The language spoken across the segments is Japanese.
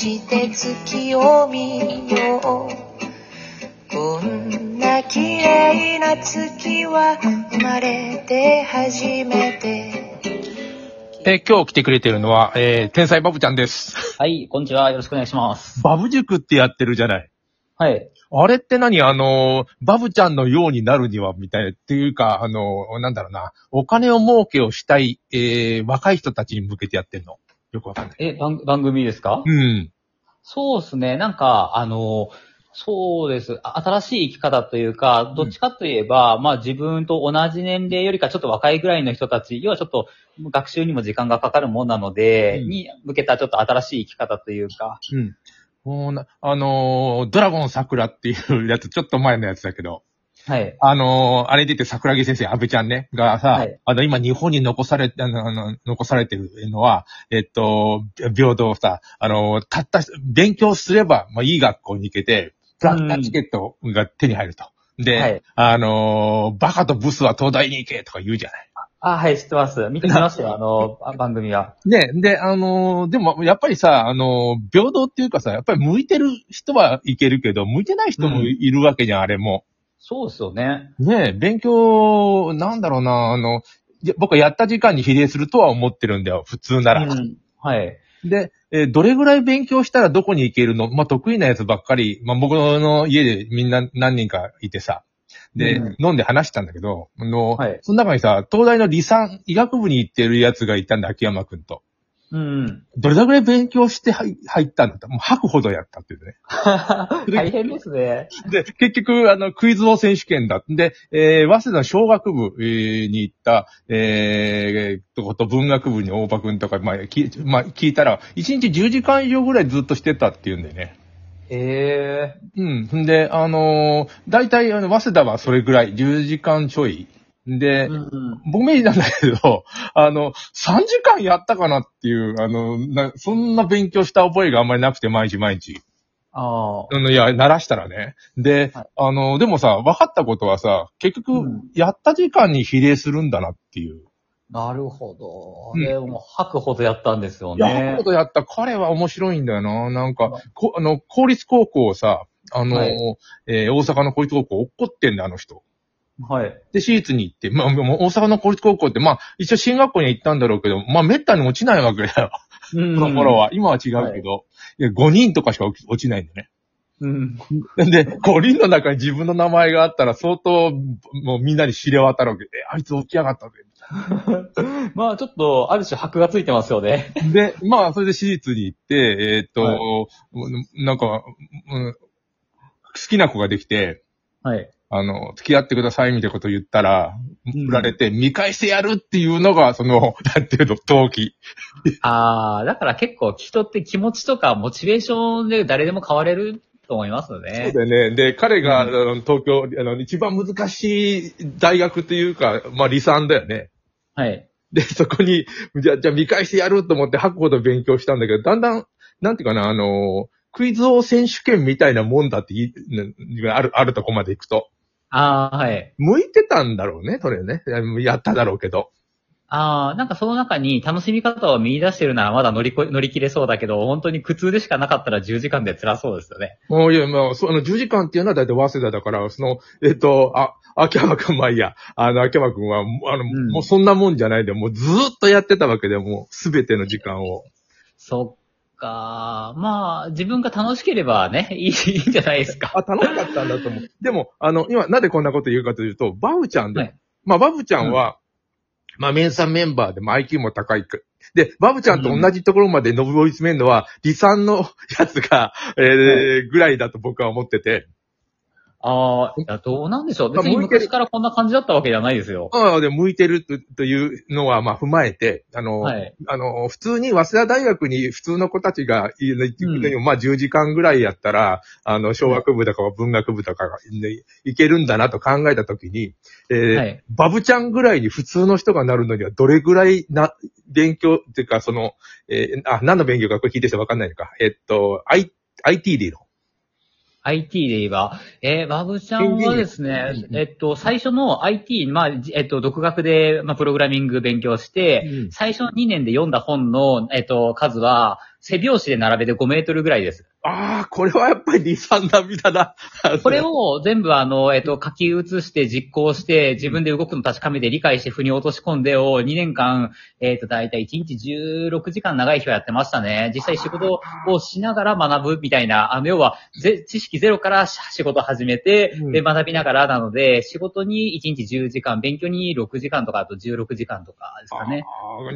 して月を見ようこんな綺麗な月は生まれて初めてえー今日来てくれてるのは、えー天才バブちゃんです。はい、こんにちは。よろしくお願いします。バブ塾ってやってるじゃない。はい。あれって何？あのー、バブちゃんのようになるには、みたいな、っていうか、あのー、なんだろうな、お金を儲けをしたい、えー、若い人たちに向けてやってんの。よくわかんない。え、番番組ですか？うん。そうですね。なんか、あの、そうです。あ新しい生き方というか、どっちかといえば、まあ自分と同じ年齢よりかちょっと若いぐらいの人たち、要はちょっと学習にも時間がかかるもんなので、うんに向けたちょっと新しい生き方というか、うん。もうなあのー、ドラゴン桜っていうやつ、ちょっと前のやつだけど、はい。あのー、あれ出て桜木先生、安倍ちゃんね、がさ、はいあの、今日本に残され、あの、あの残されてるのは、えっと、平等さ、あのー、たった、勉強すれば、まあ、いい学校に行けて、プラッタチケットが手に入ると。で、はいあのー、バカとブスは東大に行けとか言うじゃない。あ、はい、知ってます。見てみましたよ、あの、あ番組は。ね、で、あのーでも、やっぱりさ、あのー平等っていうかさ、やっぱり向いてる人はいけるけど、向いてない人もいるわけじゃん、あれも。そうですよね。ねえ、勉強、なんだろうな、あの、いや僕はやった時間に比例するとは思ってるんだよ、普通なら。うん。はい。で、えーどれぐらい勉強したらどこに行けるの？まあ、得意なやつばっかり、まあ、僕の家でみんな何人かいてさ、で、うん飲んで話したんだけど、あの、はいその中にさ、東大の理産医学部に行ってるやつがいたんだ、秋山くんと。うん。どれぐらい勉強して入入ったんだって、もう吐くほどやったっていうね。大変ですね。で、結局、あの、クイズ王選手権だ。で、えー、早稲田の小学部、えーに行った、えー、とこと文学部に大場くんとか、まあ、きまあ、聞いたら、1日10時間以上ぐらいずっとしてたっていうんでね。へえ。うん。んで、あのー大体、あの、早稲田はそれぐらい、10時間ちょい。で、うん。僕名義なんだけど、あの、3時間やったかなっていう、あの、なそんな勉強した覚えがあんまりなくて、毎日毎日。ああ。あの、いや、鳴らしたらね。で、はいあの、でもさ、分かったことはさ、結局、うんやった時間に比例するんだなっていう。なるほど。うんでも、吐くほどやったんですよいや、ね。ことやった彼は面白いんだよな。なんか、こあの、公立高校をさ、あの、はいえー大阪の公立高校怒ってんだよ、あの人。はい。で、私立に行って、まあ、もう大阪の公立高校って、まあ、一応進学校には行ったんだろうけど、まあ、滅多に落ちないわけだよ。うんこの頃は。今は違うけど、いや5人とかしか落ち落ちないんだね。うん。で、5人の中に自分の名前があったら相当、もうみんなに知れ渡るわけで、えあいつ起き上がったぜ。まあ、ちょっと、ある種箔がついてますよね。で、まあ、それで私立に行って、えーっと、はなんか、うん、好きな子ができて、はい。あの、付き合ってくださいみたいなこと言ったら、ん振られて、見返してやるっていうのが、その、なんていうの、動機。ああ、だから結構人って気持ちとかモチベーションで誰でも変われると思いますよそうね。だよね。で、彼が、うんあの東京、あの、一番難しい大学というか、まあ、理産だよね。はい。で、そこに、じゃあ、じゃあ見返してやると思って吐くほど勉強したんだけど、だんだん、なんていうかな、あの、クイズ王選手権みたいなもんだってある、あるとこまで行くと。ああ、はい。向いてたんだろうね、それね。やっただろうけど。ああ、なんかその中に楽しみ方を見出してるならまだ乗りこ乗り切れそうだけど、本当に苦痛でしかなかったら10時間で辛そうですよね。もういや、まあ、その10時間っていうのは大体早稲田だから、その、えっと、あ、秋山くん、まあいいや。あの、秋山くんは、あの、んもうそんなもんじゃないで、もうずーっとやってたわけで、もうすべての時間を。そっか。まあ、自分が楽しければね、いいいいんじゃないですか。あ、楽しかったんだと思う。でも、あの、今、なんでこんなこと言うかというと、バウちゃんで、はいまあ、バブちゃんは、まあ、メンサンメンバーで、まあ、IQ も高いく。で、バブちゃんと同じところまで上り詰めるのは、理産のやつが、えーぐらいだと僕は思ってて。ああ、いや、どうなんでしょう。別にまあ向いてる昔からこんな感じだったわけじゃないですよ。ああ、で、向いてるとというのは、まあ、踏まえて、あの、はい。あの、普通に早稲田大学に普通の子たちがうまあ10時間ぐらいやったら、あの、小学部とか文学部とかが、ね、いけるんだなと考えたときに、えーはいバブちゃんぐらいに普通の人がなるのにはどれぐらいな、勉強っていうか、その、えーあ、何の勉強かこれ聞いてる人わかんないのか。えっと、I、IT でいいの IT で言えば、えー、バブちゃんはですねうん、えっと、最初の IT、まあ、じえっと、独学で、まあ、プログラミング勉強して、うん。最初の2年で読んだ本の、えっと、数は、背拍子で並べて5メートルぐらいです。ああ、これはやっぱり理算並みだな。これを全部あの、えっと、書き写して実行して、自分で動くの確かめて理解して腑に落とし込んでを2年間、えっと、だいたい1日16時間長い日はやってましたね。実際仕事をしながら学ぶみたいな、あの、要は、ぜ知識ゼロからし仕事始めて、うんで、学びながらなので、仕事に1日10時間、勉強に6時間とか、あと16時間とかですかね。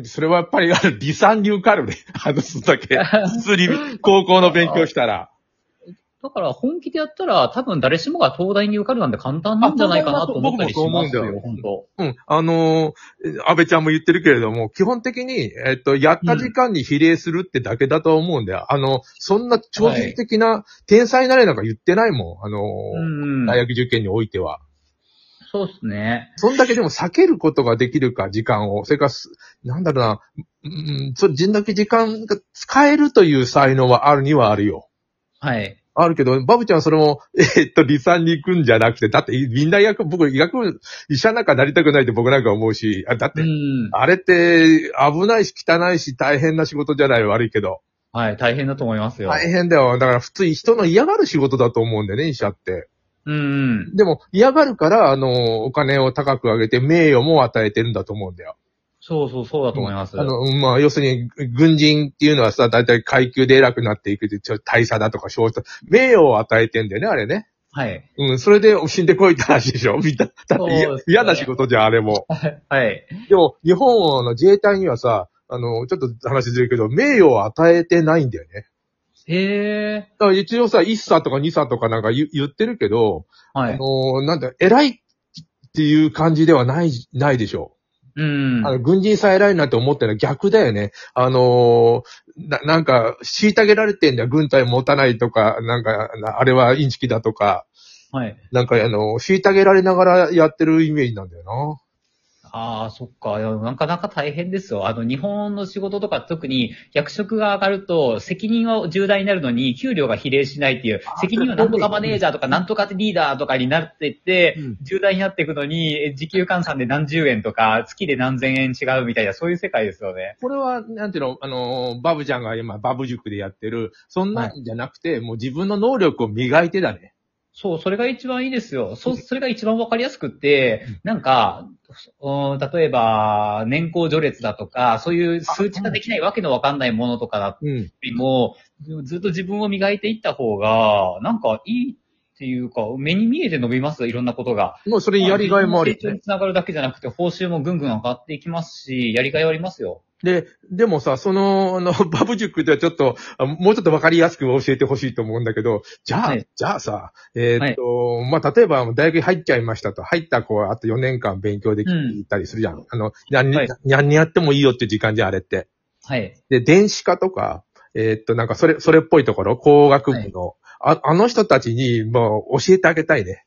それはやっぱり、あの、理算に受かるね。あの、そんだけ。普通に高校の勉強したら。だから本気でやったら多分誰しもが東大に受かるなんて簡単なんじゃないかなと思ったりしますよ、あ僕も本当。うん。あのー、安倍ちゃんも言ってるけれども、基本的に、えっと、やった時間に比例するってだけだと思うんだよ。あの、そんな超人的な天才になれなんか言ってないもん。あのー、うん。大学受験においては。そうですね。そんだけでも避けることができるか、時間を。それからす、なんだろうな、うん、それ、人だけ時間が使えるという才能はあるにはあるよ。はい。あるけど、バブちゃんはそれも、えっと、理産に行くんじゃなくて、だってみんな役、僕、医学部、医者なんかなりたくないって僕なんか思うし、あだって、うん。あれって、危ないし汚いし大変な仕事じゃない悪いけど。はい、大変だと思いますよ。大変だよ。だから普通人の嫌がる仕事だと思うんだよね、医者って。うん。でも嫌がるから、あの、お金を高く上げて名誉も与えてるんだと思うんだよ。そうそう、そうだと思います。あの、まあ、要するに、軍人っていうのはさ、だいたい階級で偉くなっていくって、ちょっと大佐だとか少佐、名誉を与えてんだよね、あれね。はい。うん、それで死んでこいって話でしょ みんな。だってそう嫌ですね嫌な仕事じゃん、あれも。はい。でも、日本の自衛隊にはさ、あの、ちょっと話ずれるけど、名誉を与えてないんだよね。へえ。だから一応さ、1差とか2差とかなんか言言ってるけど、あはい。のなんだ、偉いっていう感じではない、ないでしょ。うん。あの、軍人さえ偉いなって思ってるのは逆だよね。あのーな、なんか、虐げられてんだよ。軍隊持たないとか、なんか、なあれはインチキだとか、はい。なんか、あの、虐げられながらやってるイメージなんだよな。ああ、そっか。いやなかなか大変ですよ。あの、日本の仕事とか特に役職が上がると、責任は重大になるのに、給料が比例しないっていう、責任はなんとかマネージャーとか、なんとかリーダーとかになっていって、うん重大になっていくのに、え時給換算で何十円とか、月で何千円違うみたいな、そういう世界ですよね。これは、なんていうの、あのー、バブちゃんが今、バブ塾でやってる、そんなんじゃなくて、もう自分の能力を磨いてだね。そう、それが一番いいですよ。そ、それが一番わかりやすくって、なんか、うん例えば、年功序列だとか、そういう数値化できないわけのわかんないものとかだ。よりも、ずっと自分を磨いていった方が、なんかいいっていうか、目に見えて伸びますいろんなことが。もうそれにやりがいもあるよね。成長につながるだけじゃなくて、報酬もぐんぐん上がっていきますし、やりがいはありますよ。で、でもさ、その、あの、バブ塾ではちょっと、あもうちょっとわかりやすく教えてほしいと思うんだけど、じゃあ、はいじゃあさ、えーっと、まあ、例えば大学に入っちゃいましたと、入った子はあと4年間勉強できたりするじゃん。あの、何、はい何やってもいいよっていう時間じゃん、あれって。はい。で、電子化とか、えーっと、なんかそれ、それっぽいところ、工学部の、ああの人たちにもう教えてあげたいね。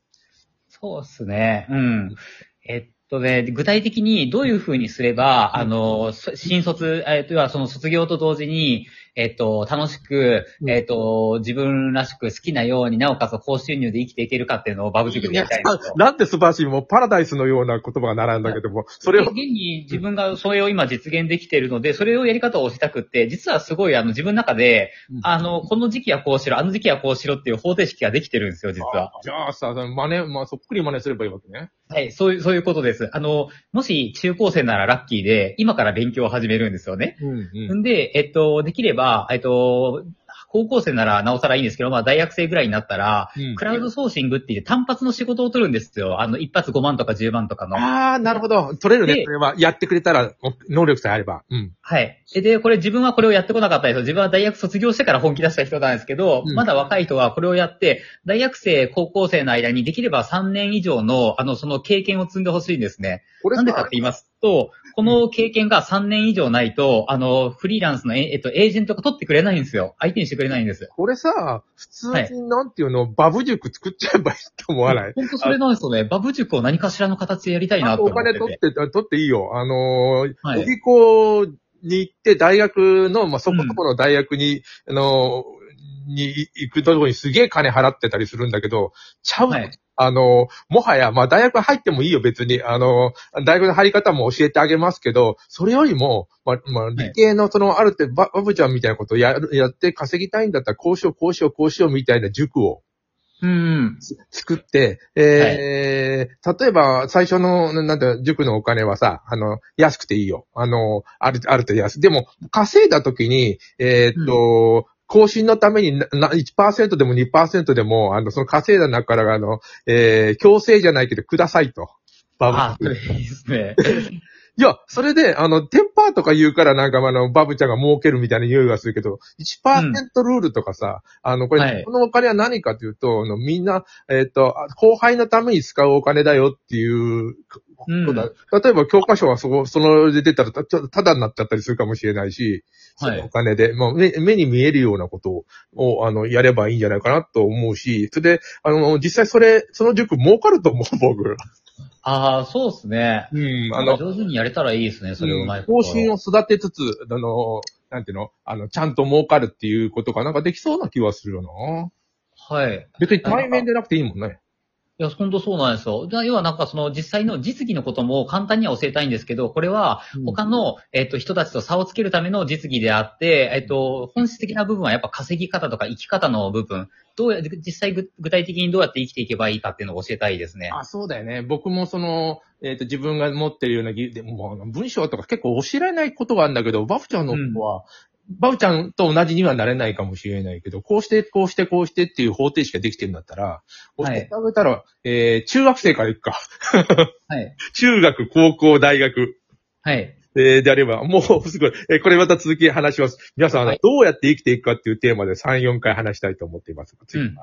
そうですね。うん。えっとね、具体的にどういうふうにすれば、あの、そ新卒、えっと、要はその卒業と同時に、えっと、楽しくう、んえっと、自分らしく好きなようになおかつ高収入で生きていけるかっていうのをバブ塾でやりたいんですよ。なんて素晴らしい、もうパラダイスのような言葉が並んだけども、それを現、に自分がそれを今実現できているので、それをやり方を教えたくって、実はすごいあの自分の中で、うんあの、この時期はこうしろ、あの時期はこうしろっていう方程式ができてるんですよ、実は。じゃあさ、真似、まあ、そっくり真似すればいいわけね。はい、そういう、そういうことです。あの、もし中高生ならラッキーで、今から勉強を始めるんですよね。うんうんんで、えっと、できれば、えっと、高校生ならなおさらいいんですけど、まあ大学生ぐらいになったら、うんクラウドソーシングっていう単発の仕事を取るんですよ。あの、一発5万とか10万とかの。ああ、なるほど。取れるね、でそれは。やってくれたら、お能力さえあれば。うん。はい。でで、これ自分はこれをやってこなかったんですよ。自分は大学卒業してから本気出した人なんですけど、うんまだ若い人はこれをやって、大学生、高校生の間にできれば3年以上の、あの、その経験を積んでほしいんですね。これさなんでかって言いますと、この経験が3年以上ないと、あの、フリーランスのえ、えっと、エージェントが取ってくれないんですよ。相手にしてくれないんです。これさ、普通はいになんていうの、バブ塾作っちゃえばいいと思わない？本当それなんですよね。バブ塾を何かしらの形でやりたいなあと思って金取って、取っていいよ。あのー、はいに行って、大学の、まあ、そこそこの大学に、あのー、に行くところにすげえ金払ってたりするんだけど、ちゃう、はいあの、もはや、まあ大学入ってもいいよ別に。あの、大学の入り方も教えてあげますけど、それよりも、まあ、まあ、理系のその、ある程度、ババブちゃんみたいなことをやる、やって稼ぎたいんだったら、こうしよう、こうしよう、こうしようみたいな塾をうん。作って、えー例えば、最初の、ななんて、塾のお金はさ、あの、安くていいよ。あの、ある、ある程度安い。でも、稼いだ時に、えーっと、更新のためになな1%でも2%でも、あの、その稼いだ中から、あの、えー強制じゃないけど、くださいと。バブあ、それいいですね。いや、それで、あの、テンパーとか言うからなんかあの、バブちゃんが儲けるみたいな匂いがするけど、1%ルールとかさ、あの、これ、はいこのお金は何かというと、あのみんな、えっ、と、あ後輩のために使うお金だよっていうことだ。例えば教科書はそこ、そので出たら、たちょっとタダになっちゃったりするかもしれないし、そのお金で、もう目目に見えるようなことを、あの、やればいいんじゃないかなと思うし、それで、あの、実際それ、その塾儲かると思う、僕。ああ、そうですね。うん、ああのの、、上手にやれたらいいですね、それうまい方針を育てつつ、あの、なんていうの？あの、ちゃんと儲かるっていうことがなんかできそうな気はするよな。はい。別に対面でなくていいもんね。いや、本当そうなんですよ。だ要はなんかその実際の実技のことも簡単には教えたいんですけど、これは他の、えっと、人たちと差をつけるための実技であって、えっと、本質的な部分はやっぱ稼ぎ方とか生き方の部分、どうや、実際具具体的にどうやって生きていけばいいかっていうのを教えたいですね。あ、そうだよね。僕もその、えっ、と、自分が持ってるような技、でも、文章とか結構教えられないことがあるんだけど、バフちゃんの子は、バフちゃんと同じにはなれないかもしれないけど、こうして、こうして、こうしてっていう方程式ができてるんだったら、教えてあげたら、えー、中学生から行くか。はい。中学、高校、大学。はい。えー、であれば、もう すごい。えーこれまた続き話します。皆さん、はいどうやって生きていくかっていうテーマで3、4回話したいと思っています。うん